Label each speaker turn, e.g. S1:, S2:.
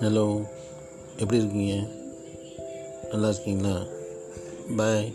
S1: hello எப்படி இருக்கீங்க நல்லா இருக்கீங்களா பாய்